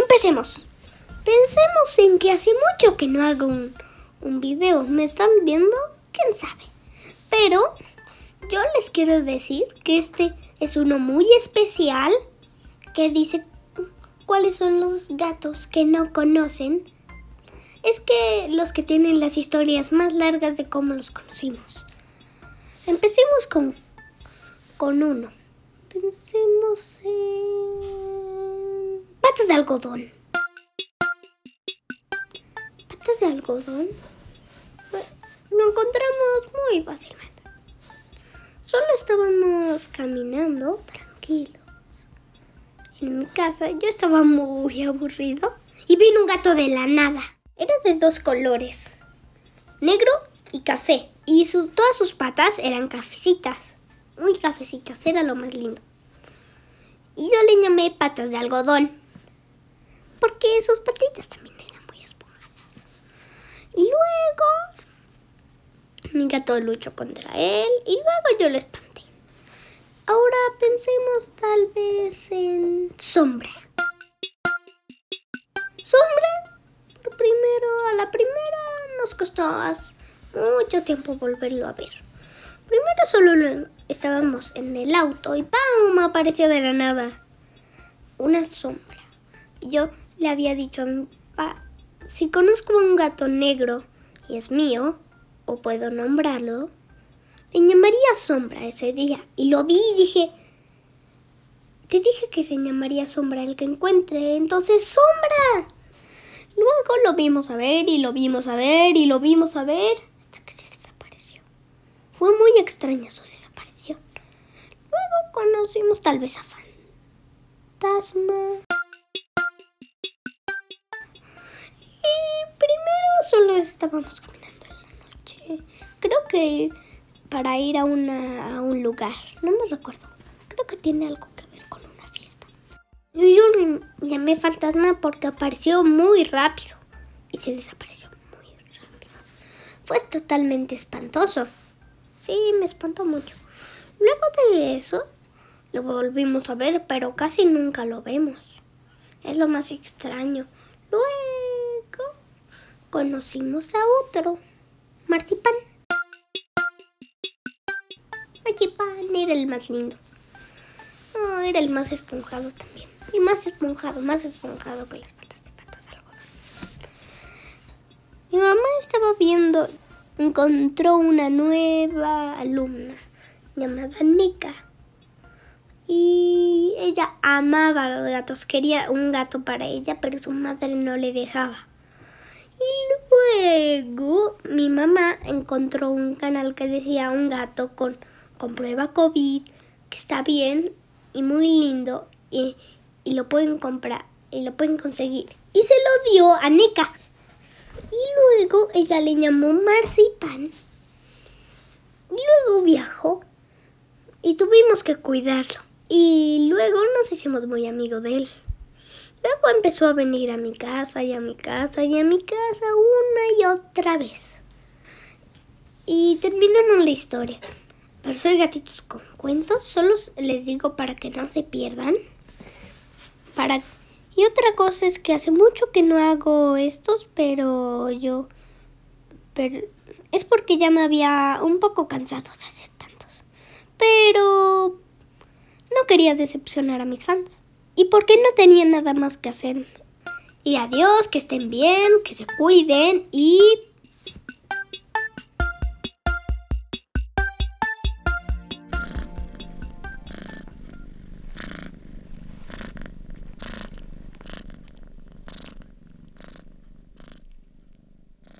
Empecemos. Pensemos en que hace mucho que no hago un, video. ¿Me están viendo? ¿Quién sabe? Pero yo les quiero decir que este es uno muy especial que dice cuáles son los gatos que no conocen. Es que los que tienen las historias más largas de cómo los conocimos. Empecemos con, con uno. Pensemos en... Patas de algodón. Patas de algodón. Lo encontramos muy fácilmente. Solo estábamos caminando tranquilos. En mi casa yo estaba muy aburrido y vino un gato de la nada. Era de dos colores, negro y café. Y todas sus patas eran cafecitas, muy cafecitas, era lo más lindo. Y yo le llamé patas de algodón, porque sus patitas también eran muy esponjadas. Y luego mi gato luchó contra él y luego yo lo espanté. Ahora pensemos tal vez en sombra. Sombra, primero, a la primera nos costó mucho tiempo volverlo a ver. Primero solo estábamos en el auto y ¡pam! apareció de la nada una sombra. Yo le había dicho a mi papá, si conozco a un gato negro y es mío, o puedo nombrarlo, le llamaría Sombra ese día. Y lo vi y dije, te dije que se llamaría Sombra el que encuentre, entonces Sombra. Luego lo vimos a ver y lo vimos a ver y lo vimos a ver hasta que se desapareció. Fue muy extraña su desaparición. Luego conocimos tal vez a Fantasma. Solo estábamos caminando en la noche. Creo que para ir a, un lugar. No me recuerdo. Creo que tiene algo que ver con una fiesta. Yo le llamé fantasma porque apareció muy rápido y se desapareció muy rápido. Fue totalmente espantoso. Sí, me espantó mucho. Luego de eso, lo volvimos a ver, pero casi nunca lo vemos. Es lo más extraño. Luego conocimos a otro, Martipan. Martipan era el más lindo. Era el más esponjado también. Y más esponjado, más esponjado que las patas de patas algodón. Mi mamá estaba viendo, encontró una nueva alumna llamada Nika. Y ella amaba a los gatos, quería un gato para ella, pero su madre no le dejaba. Y luego mi mamá encontró un canal que decía un gato con, con prueba COVID, que está bien y muy lindo y, y lo pueden comprar y lo pueden conseguir. Y se lo dio a Nika. Y luego ella le llamó Marzipan. Y luego viajó y tuvimos que cuidarlo. Y luego nos hicimos muy amigos de él. Luego empezó a venir a mi casa y a mi casa y a mi casa una y otra vez. Y terminamos la historia. Pero soy gatitos con cuentos, solo les digo para que no se pierdan. Para y otra cosa es que hace mucho que no hago estos, pero yo pero es porque ya me había un poco cansado de hacer tantos. Pero no quería decepcionar a mis fans. Y porque no tenía nada más que hacer. Y adiós, que estén bien, que se cuiden y